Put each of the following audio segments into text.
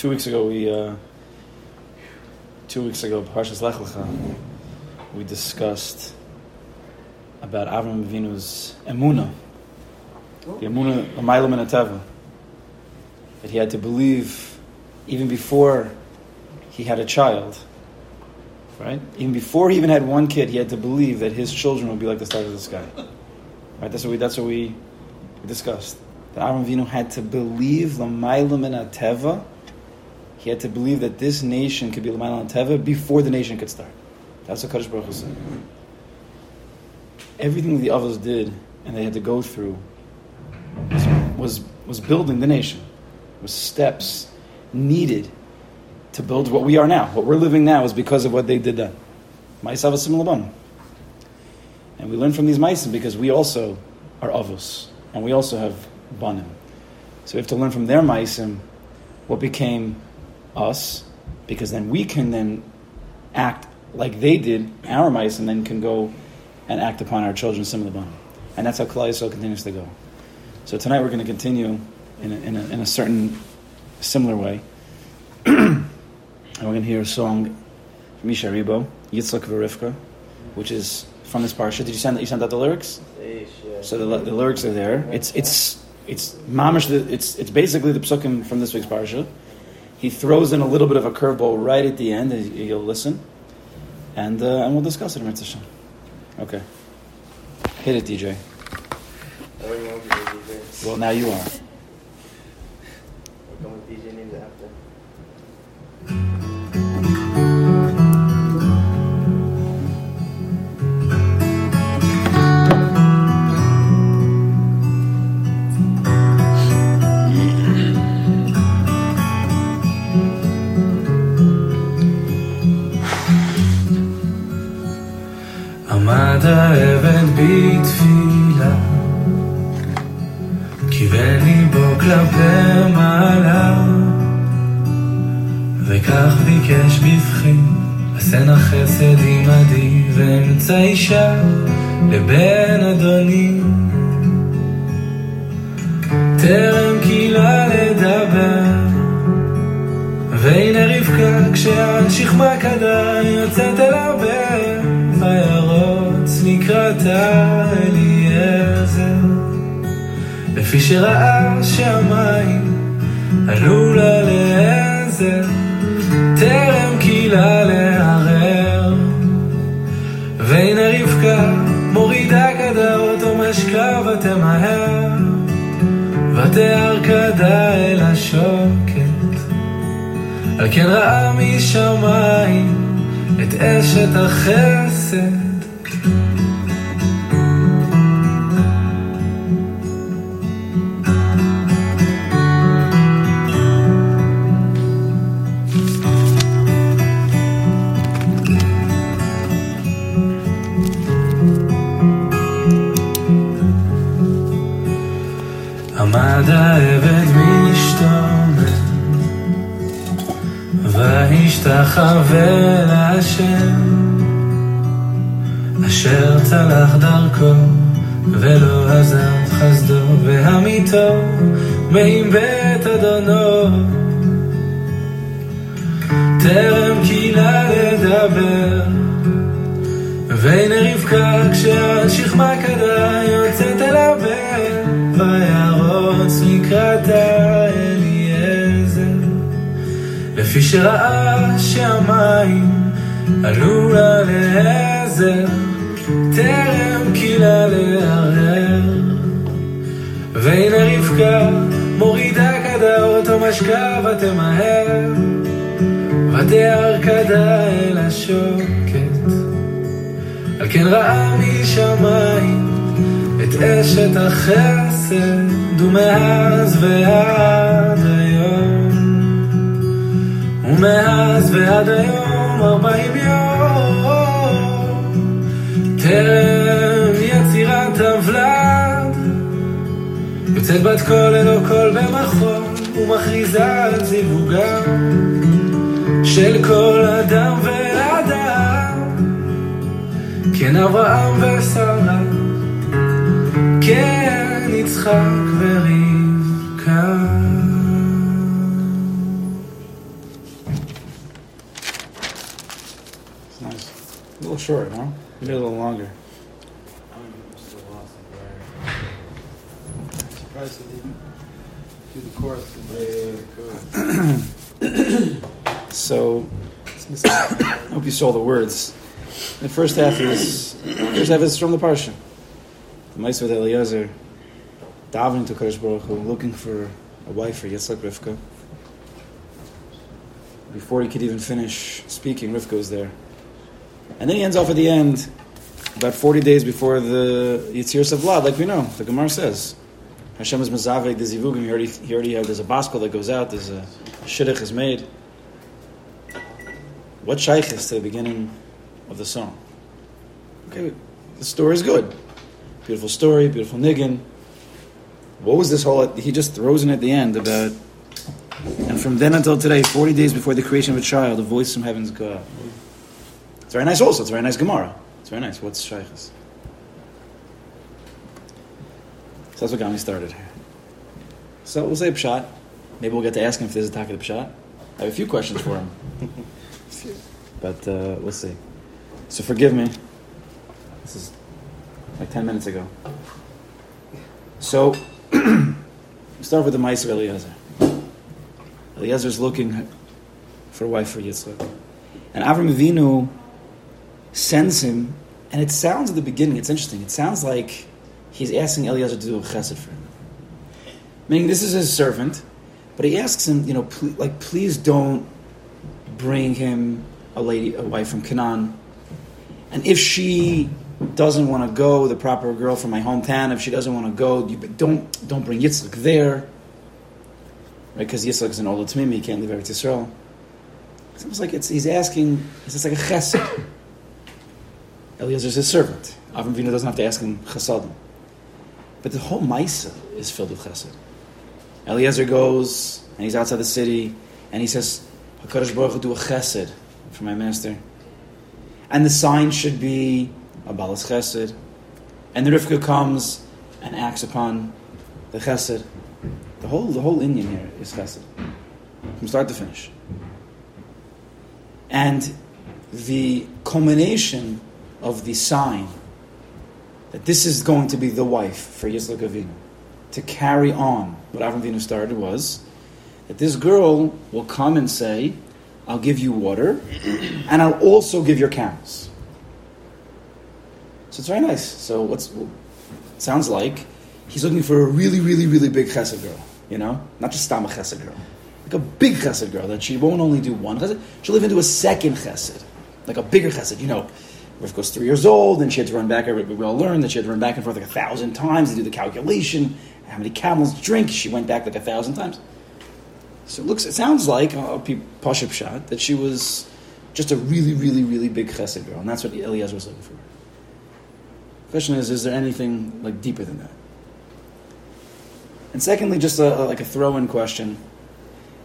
two weeks ago we uh, two weeks ago Parshas Lech Lecha we discussed about Avram Avinu's emuna, the emuna Amaylam and Ateva, that he had to believe even before he had a child, right? Even before he even had one kid, he had to believe that his children would be like the stars of the sky. Right? That's what we. That's what we discussed. That Avram Avinu had to believe Lamaylam and Ateva. He had to believe that this nation could be Lamaylam and Ateva before the nation could start. That's what Kaddish Baruch Hu said. Everything the Avos did and they had to go through was, was, was building the nation. was steps needed to build what we are now. What we're living now is because of what they did then. Ma'asav Asim And we learn from these Ma'asim because we also are Avos. And we also have Banim. So we have to learn from their Ma'asim what became us, because then we can then act like they did, our mice, and then can go and act upon our children similar bond. And that's how Klal continues to go. So tonight we're going to continue in a, in a, in a certain similar way. and we're going to hear a song from Yishai Ribo, Yitzchak Verifka, which is from this parsha. Did you send that? You sent out the lyrics? So the, the lyrics are there. It's it's it's mamish. It's it's basically the psukim from this week's parsha. He throws in a little bit of a curveball right at the end. You'll listen and uh, and we'll discuss it in Mitzvah. Okay. Hit it, DJ. Well, now you are. בתפילה, כיוון ליבו כלפי מעלה, וכך ביקש בבכי, עשה נא חסד עמדי, ואמצא אישה לבן אדוני. טרם קילה לדבר, והנה רבקה כשעל שכמה כדה יוצאת אל הבן, לקראתה אליעזר, לפי שראה שהמים עלו לה לעזר, טרם קילה לערער. והנה רבקה מורידה כדה אותו משקה ותמהר, ותיאר כדה אל השוקת. על כן ראה משמיים את אשת החסד. וישתחווה להשם אשר צלח דרכו ולא עזב חסדו והמיתו מעם בית אדונו. טרם קילה לדבר והנה רבקה כשעל שכמה כדה יוצאת אל הבן וירוץ לקראתה אליעזר. לפי שראה שהמים עלו לה לעזר טרם קילה לערער והנה רבקה מורידה כדה אותו משקה ותמהר ותיאר כדה אל השוקת. על כן ראה משמיים את אשת החסד ומאז ועד היום ומאז ועד היום ארבעים יום טרם יצירת הוולד. יוצאת בת קול ללא קול במחול ומכריזה על זיווגם של כל אדם ואדם. כן אברהם ושרה כן יצחק ורבקה short, huh? Maybe a little longer. I'm lost in Surprised they didn't do the chorus. So, I hope you saw the words. The first half is first half is from the parsha. The Ma'aser with Eliezer, davening to Kodesh Baruch Hu, looking for a wife for Yitzhak Rivka. Before he could even finish speaking, Rivka was there. And then he ends off at the end, about 40 days before the Yitzias of Vlad, like we know, the Gemara says. Hashem is Mazavek, the Zivugim, he already, he already had, there's a baskel that goes out, there's a shidduch is made. What shaykh is to the beginning of the song? Okay, the story is good. Beautiful story, beautiful niggin. What was this whole, he just throws in at the end about, and from then until today, 40 days before the creation of a child, a voice from heavens go out. It's very nice also, it's a very nice Gemara. It's very nice. What's shaykhs? So that's what got me started here. So we'll say Pshat. Maybe we'll get to ask him if there's a talk of Pshat. I have a few questions for him. but uh, we'll see. So forgive me. This is like 10 minutes ago. So, we start with the Ma'aser Eliezer. Eliezer is looking for a wife for Yitzchak. And Avram Avinu sends him, and it sounds at the beginning, it's interesting, it sounds like he's asking Eliezer to do a chesed for him. Meaning, this is his servant, but he asks him, you know, pl- like, please don't bring him a lady, a wife from Canaan. And if she doesn't want to go, the proper girl from my hometown, if she doesn't want to go, you, don't don't bring Yitzchak there, right? Because Yitzchak is an old Tamimi, he can't leave Eretz Yisrael. It's almost like it's, he's asking, it's like a chesed. Eliezer is his servant. Avram Avinu doesn't have to ask him chasadim. But the whole Maisa is filled with chesed. Eliezer goes, and he's outside the city, and he says, HaKadosh Baruch do a chesed for my master. And the sign should be a balas chesed. And the Rivka comes and acts upon the chesed. The whole, the whole Indian here is chesed. From start to finish. And the culmination of the sign that this is going to be the wife for Yitzchak Avinu to carry on what Avram Avinu started was that this girl will come and say, I'll give you water, and I'll also give your camels. So it's very nice. So what's sounds like he's looking for a really, really, really big chesed girl. You know, not just stam a chesed girl, like a big chesed girl that she won't only do one chesed, she'll even do a second chesed, like a bigger chesed. You know, Rivka's three years old, and she had to run back. We all learned that she had to run back and forth like a thousand times to do the calculation. How many camels to drink? She went back like a thousand times. So it looks, it sounds like uh, a Paship shot that she was just a really, really, really big chesed girl, and that's what Eliezer was looking for. The question is, is there anything like deeper than that? And secondly, just a, a, like a throw-in question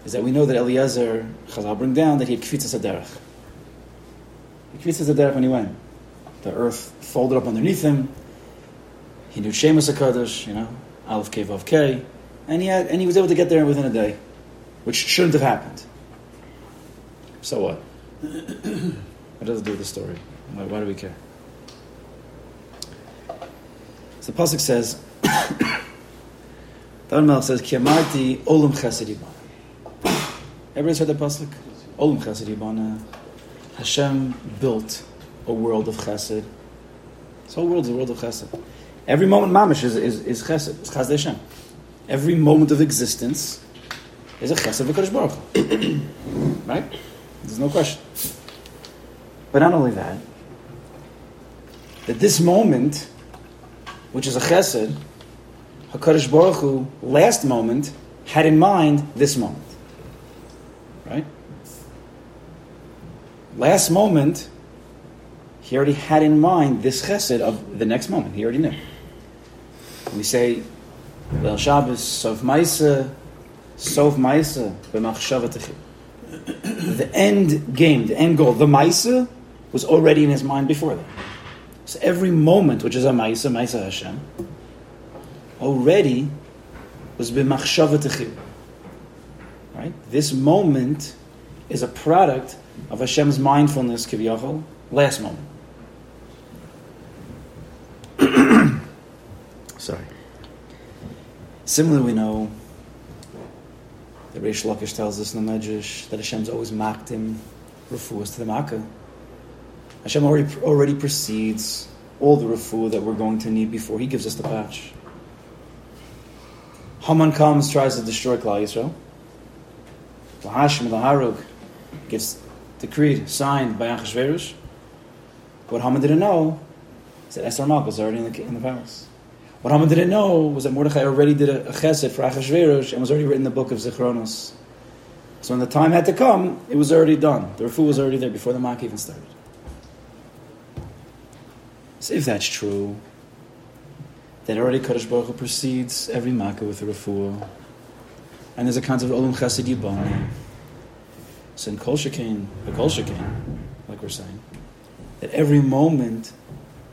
is that we know that Eliezer Chazal bring down that he had kvitzas aderech. He kvitzas aderech when he went. The earth folded up underneath him. He knew Shemus Hakadosh, you know, Aleph K Vav K, and he had, and he was able to get there within a day, which shouldn't have happened. So what? what does it do with the story? Why, why do we care? So the pasuk says, Melech says, "Kiamarti olam chesed yibana." Everybody's heard that pasuk? Olam chesed. Hashem built a world of chesed. This whole world is a world of chesed. Every moment, mamish is, is, is chesed. It's chesed Hashem. Every moment of existence is a chesed v'kadosh baruch. Right? There's no question. But not only that, that this moment, which is a chesed, HaKadosh Baruch Hu, last moment, had in mind this moment. Right? Last moment, he already had in mind this chesed of the next moment. He already knew. We say, Leil Shabbos, Sof Maisa, Sof Maisa, The end game, the end goal, the Maisa, was already in his mind before that. So every moment, which is a Maisa, Maisa Hashem, already was b'machshava Right? This moment is a product of Hashem's mindfulness, kiviyachol, last moment. Similarly, we know that Reish Lakish tells us in the Medrash that Hashem's always mocked him refuahs to the Makkah. Hashem already, already precedes all the refuah that we're going to need before He gives us the patch. Haman comes, tries to destroy Klal Yisrael. the Laharug gets decreed, signed by Achashverosh. What Haman didn't know is that Esther Malka was already in the, in the palace. What Haman didn't know was that Mordechai already did a, a chesed for Achashverosh and was already written in the book of Zichronos. So when the time had to come, it was already done. The refu was already there before the Makkah even started. So if that's true, then already Kadosh Baruch Hu precedes every Makkah with a refuah. And there's a concept of Olam Chesed Yibam. So in Kol Shekain, the Kol Shekain, like we're saying, that every moment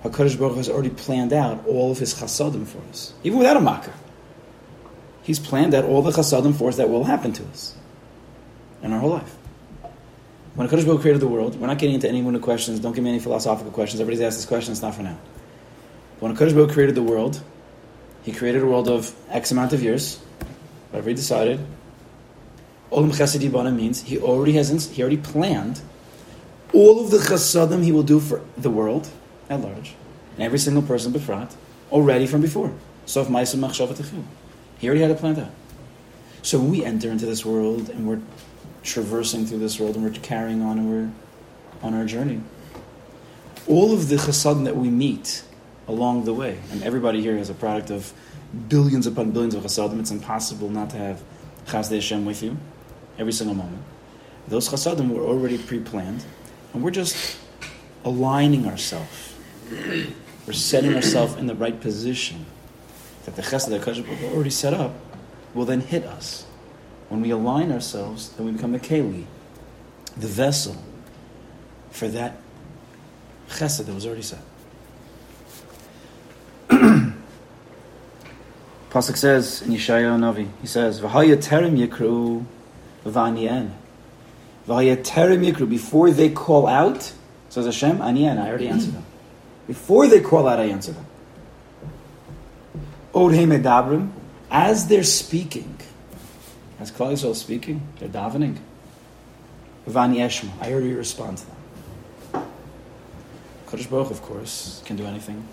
HaKadosh Baruch has already planned out all of his chasadim for us. Even without a Makkah. He's planned out all the chasadim for us that will happen to us in our whole life. When HaKadosh Baruch created the world, we're not getting into any one of questions, don't give me any philosophical questions, everybody's asked this question, it's not for now. But When HaKadosh Baruch created the world, he created a world of X amount of years, whatever he decided. Olam Chesed means he already has, he already planned all of the chasadim he will do for the world at large, and every single person befrat, already from before. So Sof Ma'asim Machshavat He already had it planned out. So when we enter into this world and we're traversing through this world and we're carrying on and we're on our journey, all of the chasadim that we meet along the way, and everybody here is a product of billions upon billions of chasadim. It's impossible not to have chasdei Hashem with you every single moment. Those chasadim were already pre-planned, and we're just aligning ourselves. We're setting ourselves in the right position that the chesed that Kadosh already set up will then hit us. When we align ourselves, then we become the keli, the vessel for that chesed that was already set. Pasuk says in Yeshaya Navi, he says, "V'haya terem yikru v'anien." V'haya terem yikru. Before they call out, says Hashem, anien. I already answered them. Before they call out, I answer them. Od medabrim. As they're speaking, as Klal Yisrael speaking, they're davening. Vani Eshma. I already respond to them. Kodesh Baruch, of course, can do anything,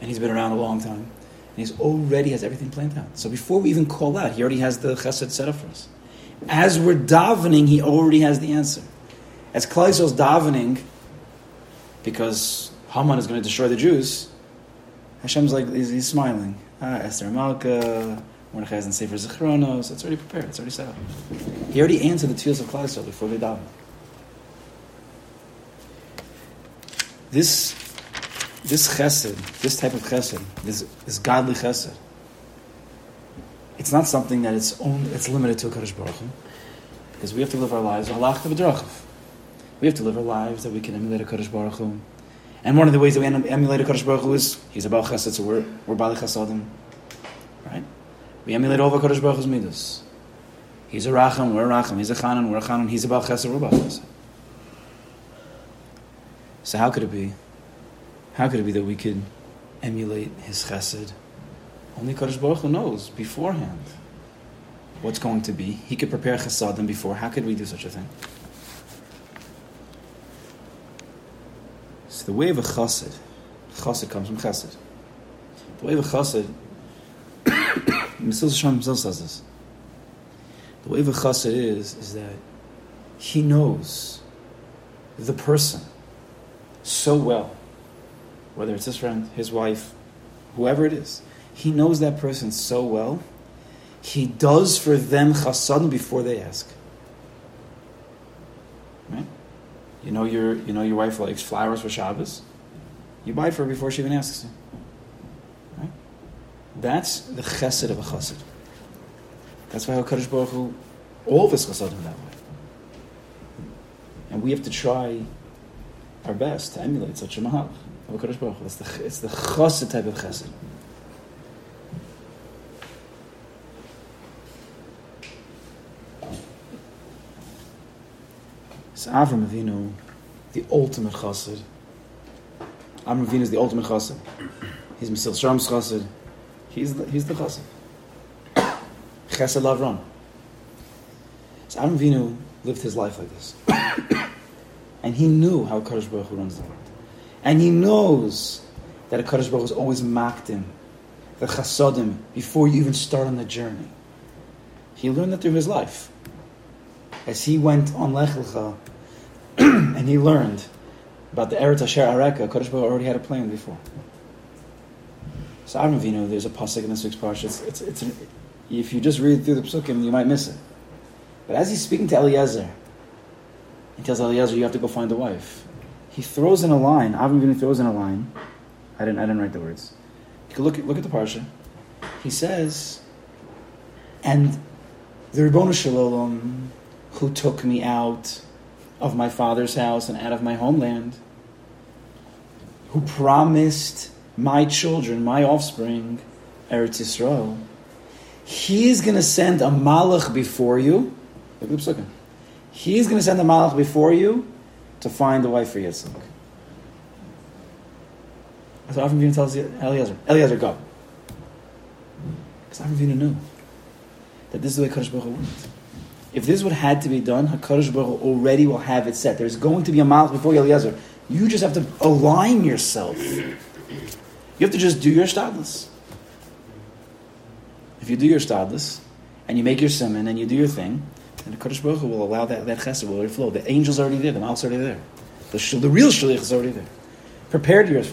and he's been around a long time, and he's already has everything planned out. So before we even call out, he already has the chesed set up for us. As we're davening, he already has the answer. As Klal Yisrael's davening, because Haman is going to destroy the Jews, Hashem's like he's, he's smiling. Ah, Esther Malka, Mordechai is in Sefer Zichronos. It's already prepared. It's already set up. He already answered the tefillos of Klal Yisrael before they daven. This, this chesed, this type of chesed, this, this godly chesed, it's not something that it's own, it's limited to a Kaddish Baruch Hu, because we have to live our lives. We have to live our lives that we can emulate a Kaddish Baruch Hu. And one of the ways that we emulate a Kaddish Baruch Hu is he's about chesed, so we're we're bali chesadim, right? We emulate all of Kaddish Baruch Hu's midas. He's a racham, we're a racham. He's a chanan, we're a chanan. He's about chesed, we're about chesed. So how could it be? How could it be that we could emulate his chesed? Only Kaddish Baruch Hu knows beforehand what's going to be. He could prepare chesadim before. How could we do such a thing? So the way of a chassid, chassid comes from chesed. The way of a chassid, Mesilas Yesharim himself says this. The way of a chassid is, is that he knows the person so well, whether it's his friend, his wife, whoever it is. He knows that person so well, he does for them chasadim before they ask. Right? You know your you know your wife likes flowers for Shabbos. You buy for her before she even asks you. Right? That's the chesed of a chesed. That's why Hakadosh Baruch Hu, all of us chasadim that way, and we have to try our best to emulate such a mahal. It's the it's the chesed type of chesed. So Avram Avinu, the ultimate chassid. Avram Avinu is the ultimate chassid. He's Mesilas Yesharim's chassid. He's the, he's the chassid. Chesed Lavron. So Avram Avinu lived his life like this. and he knew how Kadosh Baruch Hu runs the world. And he knows that a Kadosh Baruch Hu always mocked him, the chasodim, before you even start on the journey. He learned that through his life. As he went on Lech Lecha, and he learned about the Eretz Asher Areka, Kadosh Baruch already had a plan before. So Avram Avinu, there's a pasuk in this week's parsha. It's, it's, it's an, if you just read through the psukim, you might miss it. But as he's speaking to Eliezer, he tells Eliezer, "You have to go find a wife." He throws in a line. Avram Avinu throws in a line. I didn't. I didn't write the words. You can look at look at the parsha. He says, "And the Shel Olam, who took me out of my father's house and out of my homeland, who promised." my children, my offspring, Eretz Yisrael, he's going to send a malach before you. He's going to send a malach before you to find a wife for Yitzchak. What Avram tells Eliezer. Eliezer, go. Because Avram Avinu knew that this is the way Kadosh Baruch Hu. If this would had to be done, Hakadosh Baruch Hu already will have it set. There's going to be a malach before Eliezer. You just have to align yourself you have to just do your stadless. If you do your stadless, and you make your simon, and you do your thing, then the Kodesh Baruch Hu will allow that, that chesed will flow. The angel's already there, the mal's already there. The, sh- the real shliach is already there. Prepared yours.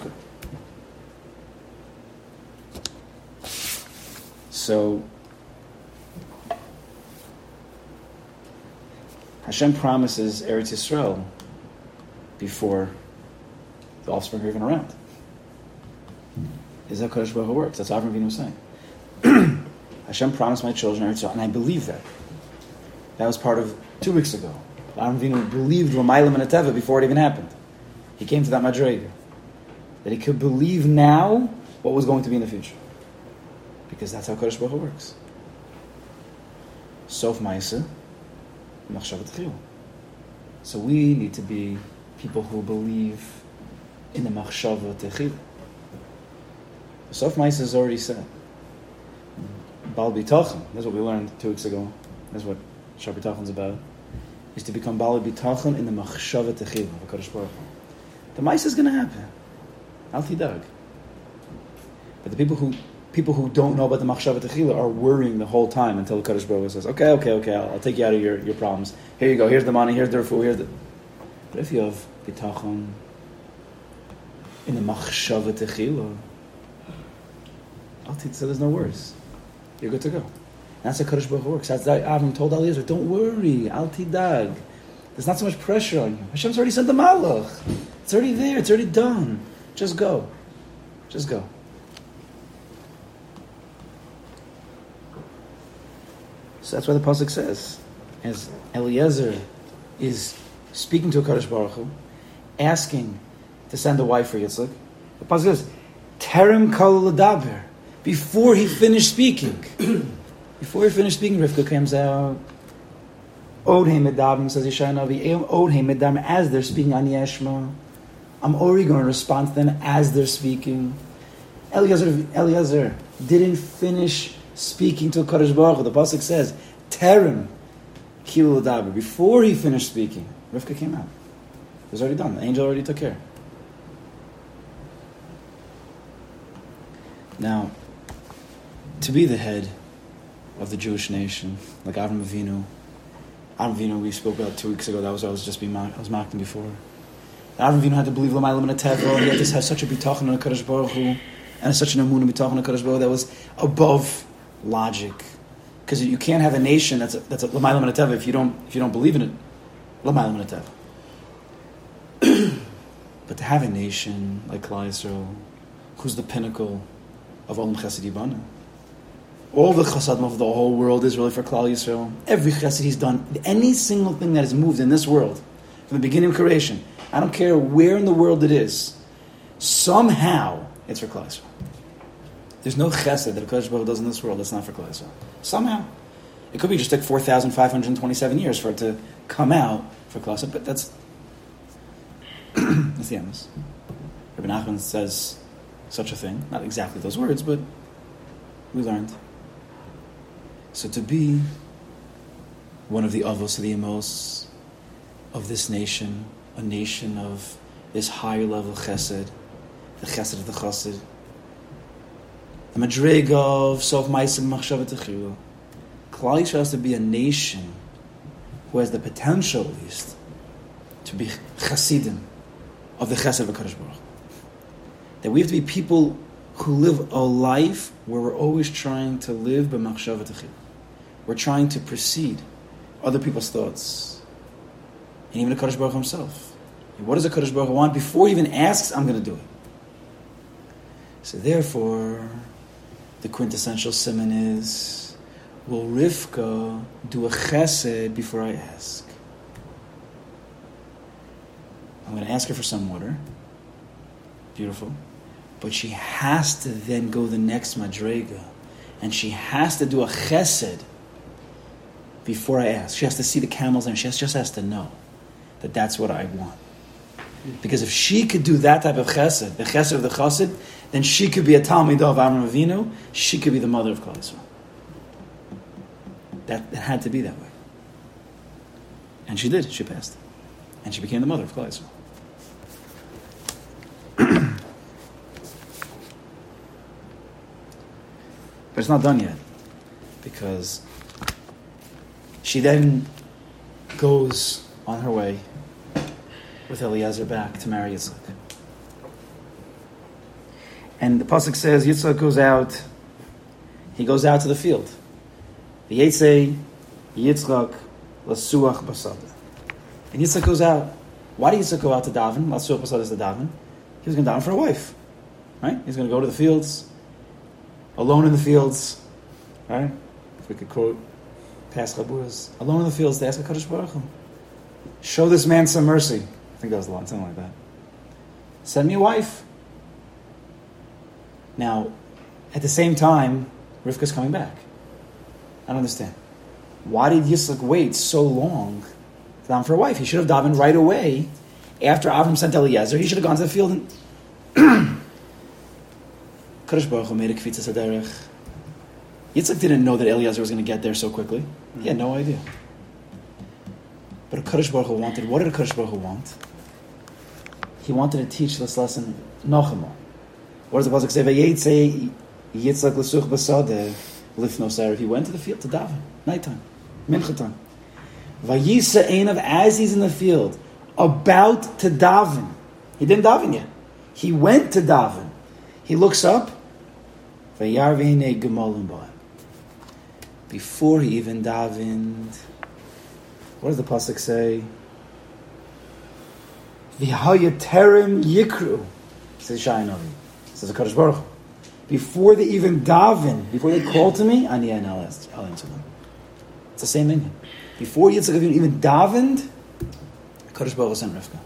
So, Hashem promises Eretz Yisrael before the offspring are even around is that Kodesh Baruch works. That's what Avram Avinu was saying. Hashem promised my children Eretz Yisrael, and I believe that. That was part of two weeks ago. Avram Avinu believed Ramaylam and before it even happened. He came to that Madrega. That he could believe now what was going to be in the future. Because that's how Kodesh Baruch works. Sof Maisa, So we need to be people who believe in the Machshavat Techil. Sof Maisa has already said. Bal Bitachon, that's what we learned two weeks ago. That's what Shar is about. Is to become Bal Bitachon in the Machshava Techiv of HaKadosh Baruch The Maisa is going to happen. Al Tidag. But the people who people who don't know about the Machshava Techila are worrying the whole time until the Kaddish Baruch says, okay, okay, okay, I'll, I'll, take you out of your, your problems. Here you go, here's the money, here's the refu. here's the... But if you have Bitachon in the Machshava Techila, so there's no worries. You're good to go. And That's how Kaddish Baruch works. That's why Avram told Eliezer, don't worry, al tidag. There's not so much pressure on you. Hashem's already sent the malach. It's already there. It's already done. Just go. Just go. So that's why the pasuk says, as Eliezer is speaking to a Kaddish Baruch Hu, asking to send a wife for Yitzchak, the pasuk says, "Terem kol ladaber." before he finished speaking. before he finished speaking, Rivka comes out. Odheim medavim says Yeshaya Odheim medavim as they're speaking on Yeshma. I'm already going to respond to them as they're speaking. Eliezer, Eliezer didn't finish speaking to Kadosh Baruch The pasuk says, "Terim kilu daber." Before he finished speaking, Rivka came out. It was already done. The angel already took care. Now, to be the head of the Jewish nation, like Avram Avinu. Avram Avinu, we spoke about two weeks ago. That was I was just being mocked, I was him before. Avram Avinu had to believe Lamaylam and Teva. He had to have such a bitachon on the Kaddish Baruch Hu, and such an amun bitachon on the Kaddish Baruch Hu that was above logic. Because you can't have a nation that's a, that's a if you don't if you don't believe in it. Lamaylam but to have a nation like Klal Yisrael, who's the pinnacle of Olam Chesed Yibana, all the chasadim of the whole world is really for Klal Yisrael. Every chesed he's done, any single thing that has moved in this world, from the beginning of creation, I don't care where in the world it is, somehow it's for Klal Yisrael. There's no chesed that a Kodesh Baruch does in this world that's not for Klal Yisrael. Somehow. It could be just like 4,527 years for it to come out for Klal Yisrael, but that's, that's the end. Rabbi Nachman says such a thing. Not exactly those words, but we learned. So to be one of the avos of the emos of this nation, a nation of this higher level chesed, the chesed of the chassid, the madrig of sof ma'asim machshavet techilu. Klal Yisrael has to be a nation who has the potential, at least, to be chassidim of the chesed of Baruch That we have to be people who live a life where we're always trying to live b'machshavet techilu. We're trying to precede other people's thoughts, and even the Kadosh Baruch himself. And what does the Kadosh Baruch want? Before he even asks, I'm going to do it. So therefore, the quintessential simon is, will Rivka do a chesed before I ask? I'm going to ask her for some water. Beautiful. But she has to then go the next madrega. And she has to do a chesed before I ask. She has to see the camels and she just has to know that that's what I want. Because if she could do that type of chesed, the chesed of the chesed, then she could be a Talmud of Avram Avinu. She could be the mother of Klal. That it had to be that way. And she did. She passed. And she became the mother of Klal Yisrael. but it's not done yet. Because she then goes on her way with Eliezer back to marry Yitzchak. And the pasuk says Yitzchak goes out. He goes out to the field. The Yitzay Yitzchak lasuach basada. And Yitzchak goes out. Why did Yitzchak go out to daven? Lasuach basada is the daven. He was going to daven for a wife, right? He's going to go to the fields, alone in the fields, right? If we could quote past Chaburas, alone in the fields to ask Hakadosh Baruch Hu, show this man some mercy. I think that was a lot, something like that. Send me a wife. Now, at the same time, Rivka's coming back. I don't understand. Why did Yitzchak wait so long to for a wife? He should have davened right away after Avram sent Eliezer. He should have gone to the field and. Baruch made a. Yitzchak didn't know that Eliezer was going to get there so quickly. He had no idea. But Kadosh Baruch Hu wanted. What did Kadosh Baruch Hu want? He wanted to teach this lesson Nochemah. What does the pasuk say? He went to the field to daven nighttime, mincha time. Vayisa einav as he's in the field about to daven. He didn't daven yet. He went to daven. He looks up. Vayarvene. Before he even davened, what does the pasuk say? V'hayaterim yikru. Says Shainavi. Says the Kadosh Baruch. Before they even daven, before they call to me, ani and I'll answer them. It's the same thing. Before Yitzchak even davened, Kadosh Baruch sent Rivka.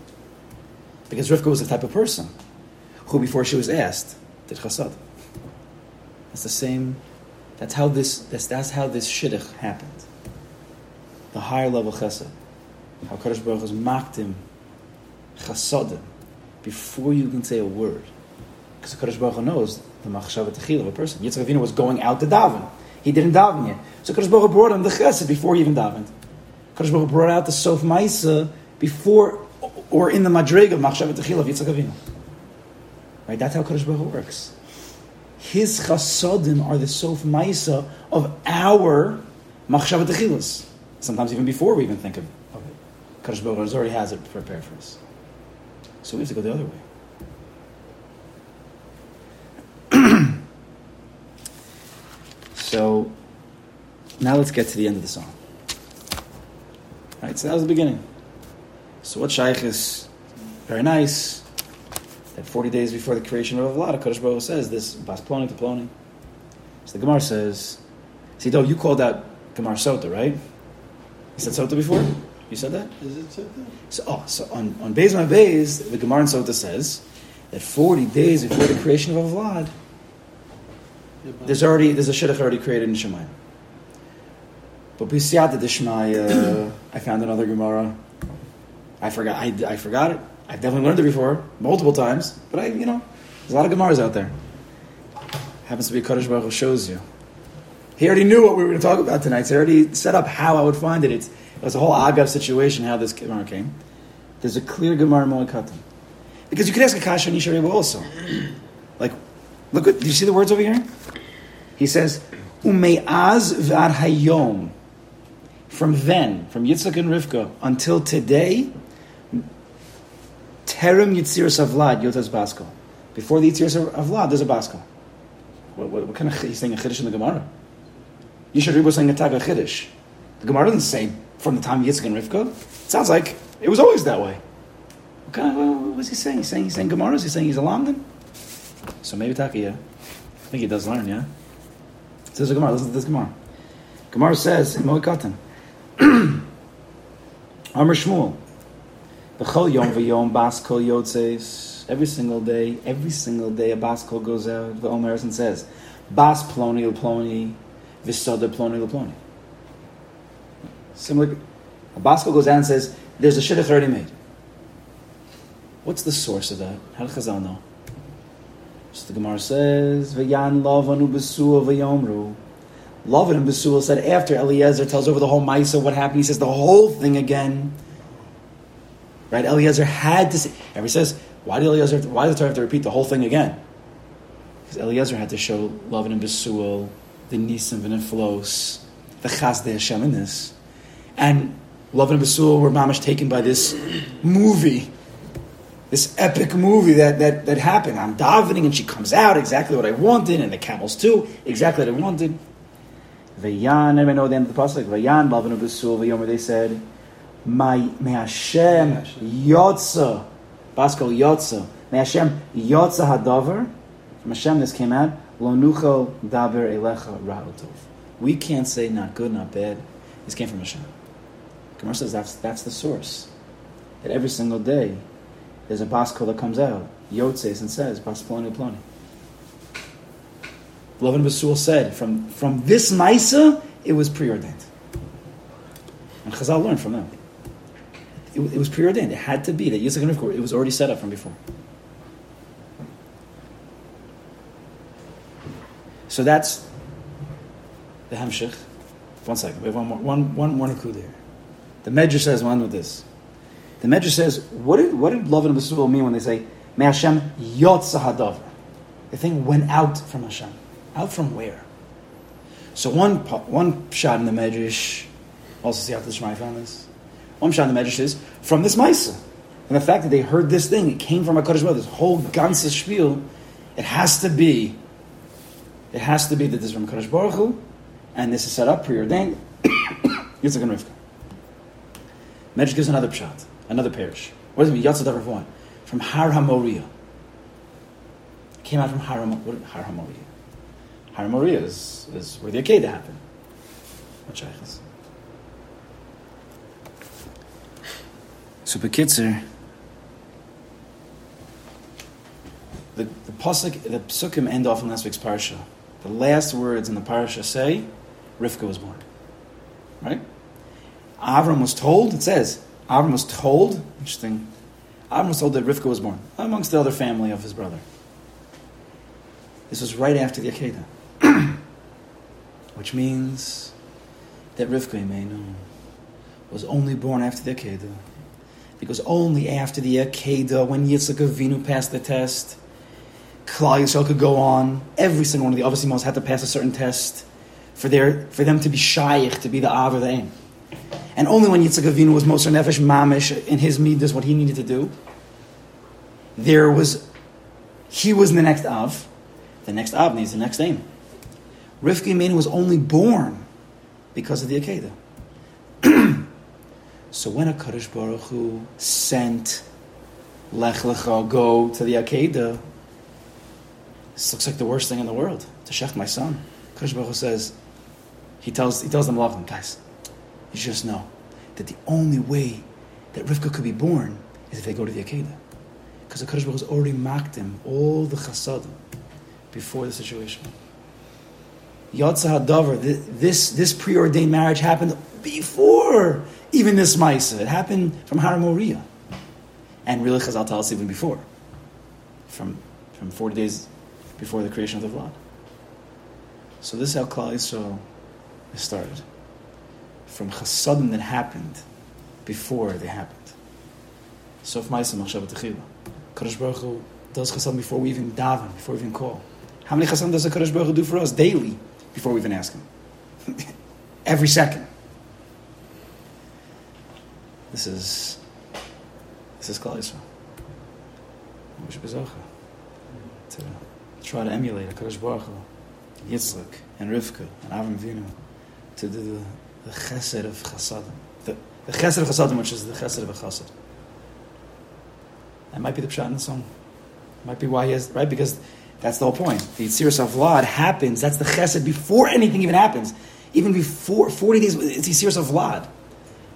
Because Rivka was the type of person who, before she was asked, did chasad. That's the same. That's how this. That's, that's how this shidduch happened. The higher level chesed. How Kadosh Baruch has mocked him chasadim before you can say a word. Because Kadosh Baruch Hu knows the machshav techil of a person. Yitzchak Avinu was going out to daven. He didn't daven yet. So Kadosh Baruch Hu brought him the chesed before he even davened. Kadosh Baruch Hu brought out the sof ma'isa before or in the madrig of machshav techil of Yitzchak Avinu. Right? That's how Kadosh Baruch Hu works. His chasadim are the sof ma'isa of our machshav techilas. Sometimes even before we even think of, it. Kadosh Baruch Hu already has it prepared for us. So we have to go the other way. so now let's get to the end of the song. Right, so that was the beginning. So what Shaykh is very nice. That 40 days before the creation of Avlad, Kodesh Baruch Hu says this, Bas Ploni to Ploni. So the Gemara says, see, though you called out Gemara Sota, right? You said Sota before? You said that? Is it something? So, oh, so on, on Beis My Beis, the Gemara in Sota says that 40 days before the creation of Avlad, there's already, there's a shidduch already created in Shemayim. But B'siyata Dishmaya, I found another Gemara. I forgot, I, I forgot it. I've definitely learned it before, multiple times, but I, you know, there's a lot of Gemaras out there. Happens to be Kadosh Baruch Hu shows you He already knew what we were going to talk about tonight. So he already set up how I would find it. It's, it was a whole Agav situation how this Gemara came. There's a clear Gemara Moed Katan. Because you could ask a Kasha Yisha also. Like, look at, do you see the words over here? He says, Umeaz var hayom. From then, from Yitzchak and Rivka until today, Terem Yitziris Avlad Yotas Basko. Before the Yitziris Avlad, there's a Basko. What, what, what kind of he's saying a Chiddush in the Gemara? Yisha was saying a Tag a Chiddush. The Gemara doesn't say from the time of Yitzchak and Rivka. It sounds like it was always that way. What, kind of, what was he saying? He's saying he's saying Gemara. He's saying he's a Lamdan. So maybe Taka, yeah. I think he does learn, yeah. Says the Gemara. Listen to this Gemara. Gemara says in Moed Katan, Amr Shmuel, B'chol yom v'yom bas kol yotzes. Every single day, every single day, a bas kol goes out. The Omer says, Bas ploni ploni, v'soda ploni ploni. Similar, a bas kol goes out and says, "There's a shidduch already made." What's the source of that? How does Chazal know? So the Gemara says, "V'yan lavanu b'suah v'yomru." Lavan and Besuel said after Eliezer tells over the whole Maisa what happened, he says the whole thing again. Right? Eliezer had to say, and he says, why did Eliezer, why did the Torah have to repeat the whole thing again? Because Eliezer had to show Lavan and Besuel, the Nisim and the in this. And Lavan and Besuel were mamish taken by this movie, this epic movie that, that, that happened. I'm davening and she comes out exactly what I wanted, and the camels too, exactly what I wanted. Vayan, everybody know the end of the pasuk. Vayan, Lavan Besul, Vayomer. They said, "My may Hashem yotza, Baskal yotza, may Hashem yotza hadavar." From Hashem, this came out. Daber elecha ra'otov. We can't say not good, not bad. This came from Hashem. Gemara says that's that's the source. That every single day, there's a baskal that comes out, yotzes, and says, "Bas ploni ploni." Lovin Basul said, from, from this Maisa, it was preordained. And Chazal learned from them. It, it was preordained. It had to be that Yitzchak and Rivka, it was already set up from before. So that's the Hamshich. One second, we have one more, one, one more nakud here. The Medrash says, one with this. The Medrash says, what did, what did Lovin Basul mean when they say, Me Hashem yotza hadavar? The thing went out from Hashem. Out from where? So one one shot in the Medrash, also see how the Shemai found this. One shot in the Medrash is from this Maisa. And the fact that they heard this thing, it came from a Kaddish this whole ganze spiel, it has to be, it has to be that this is from Kaddish Baruch Hu, and this is set up, preordained, Yitzchak and Rivka. Medrash gives another shot, another parish. What does it mean? Yatzad of one. From Har HaMoriah. Came out from Har HaMoriah. Har Moria is, is where the Akedah happened. What shaykhs? So Bekitzer, the the pasuk, the psukim end off in last week's parsha. The last words in the parsha say, Rivka was born. Right? Avram was told. It says Avram was told. Interesting. Avram was told that Rivka was born amongst the other family of his brother. This was right after the Akedah which means that Rivka Imenu was only born after the Akedah. Because only after the Akedah, when Yitzchak Avinu passed the test, Klal Yisrael could go on. Every single one of the obviously most had to pass a certain test for their for them to be shaykh, to be the Av or the Aim. And only when Yitzchak Avinu was Moser Nefesh Mamish in his midas, what he needed to do, there was, he was in the next Av. The next Av needs the next Aim. Rivka Imenu was only born because of the Akedah. so when a Kaddish Baruch Hu sent Lech Lecha, go to the Akedah, this looks like the worst thing in the world. To Shech, my son. Hu says, he tells, he tells them, Lachlan, guys, you just know that the only way that Rivka could be born is if they go to the Akedah. Because the Hu has already mocked him, all the chasadim, before the situation. Yotza Hadavar, this, this preordained marriage happened before even this Maisa. It happened from Har HaMoriah. And really, Chazal tells us even before, from, from 40 days before the creation of the Vlad. So this is how Klal Yisrael is started. From chasadim that happened before they happened. Sof Ma'aseh Machshav Techila. Kadosh Baruch Hu does chasadim before we even daven, before we even call. How many chasadim does the Kadosh Baruch Hu do for us daily before we even ask Him? Every second. This is this is Klal Yisrael. We should try to emulate Hakadosh Baruch Hu, Yitzchak and Rivka and Avraham Avinu to do the, the chesed of chasadim, the, the chesed of chasadim, which is the chesed of a chasad. That might be the pshat in the song. Might be why he has right because that's the whole point. The Yitzir of Vlad happens. That's the chesed before anything even happens. Even before forty days, it's Yitzir of Vlad.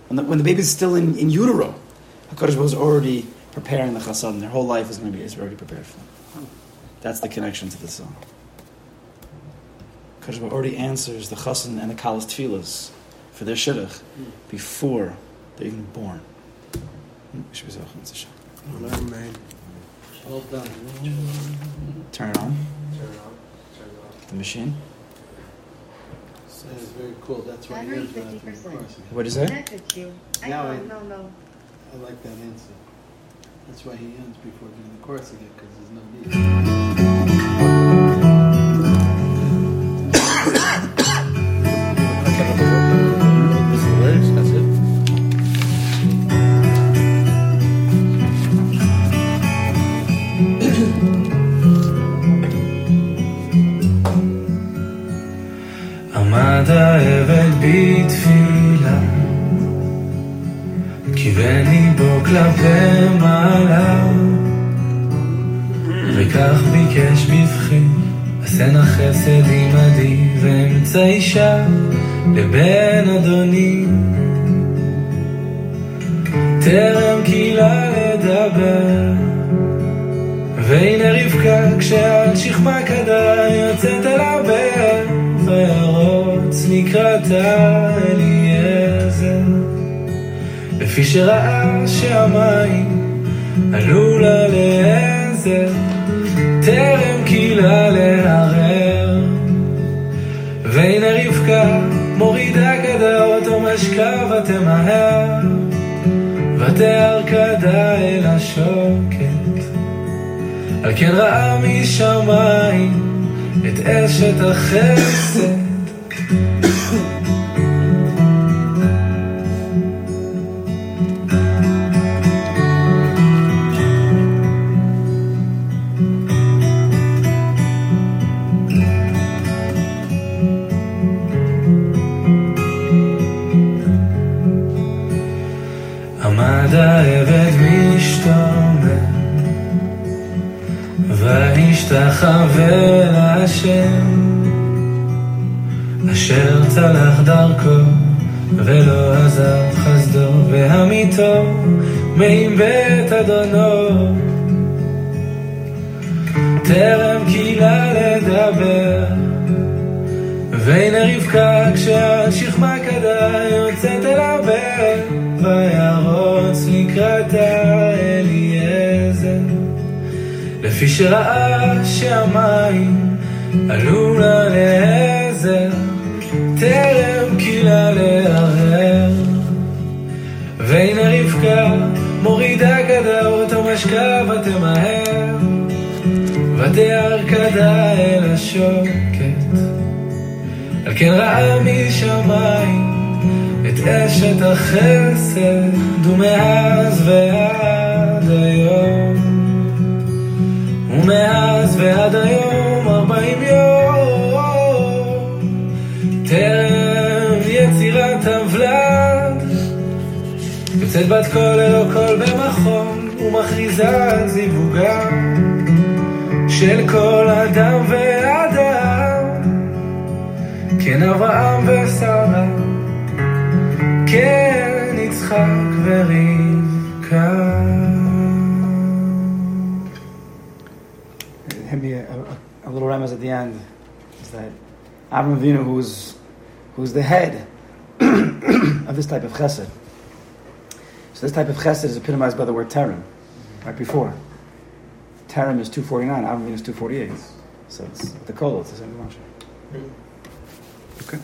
When the, when the baby is still in, in utero, Hakadosh is already preparing the chasadim. Their whole life is going to be is already prepared for them. That's the connection to the song. Hakadosh already answers the chasan and the kalas tefillas for their shidduch before they're even born. We should be zochim, it's a shot. Amen. Well done. Turn it on, Turn it on. Turn it on. the machine. So it's very cool. That's why he Battery ends uh, the What is that? Connected you. I Now know, I- no, no. I like that answer. That's why he ends before doing the chorus again, because there's no need. עמד העבד בתפילה, כיוון ליבו כלפי מעלה, וכך ביקש בבכי, עשה נא חסד עמדי, ואמצא אישה לבן אדוני. טרם קילה לדבר, והנה רבקה כשעד שכמה כדה יוצאת אל הבאר וירוץ לקראתה אליעזר לפי שראה שהמים עלו לה לעזר טרם קילה לערער והנה רבקה מורידה כדה אותו ותמהר ותיאר אל השוקת. על כן ראה משמיים את אשת החסד. צלח דרכו ולא עזב חסדו והמיתו בית אדונו. טרם קילה לדבר והנה רבקה כשעד שכמה כדה יוצאת אל הבאר וירוץ לקראתה אליעזר לפי שראה שהמים עלו לה לעזר, טרם קילה לערער. והנה רבקה מורידה כדה אותו משקה ותמהר, ותיאר כדה אל השוקת. על כן ראה משמיים את אשת החסד, ומאז ועד היום. ומאז ועד היום ארבעים יום יוצאת בת קול ללא קול במכון ומכריזה על זיווגם של כל אדם ואדם כן אברהם ושרה כן יצחק ורבקה me a, a, a little remez at the end is that Avram Avinu, who's who's the head of this type of chesed. So this type of chesed is epitomized by the word terem, right before. Terem is two forty nine. Avraham Avinu is two forty eight. So it's the kol. It's the same Rashi. כן,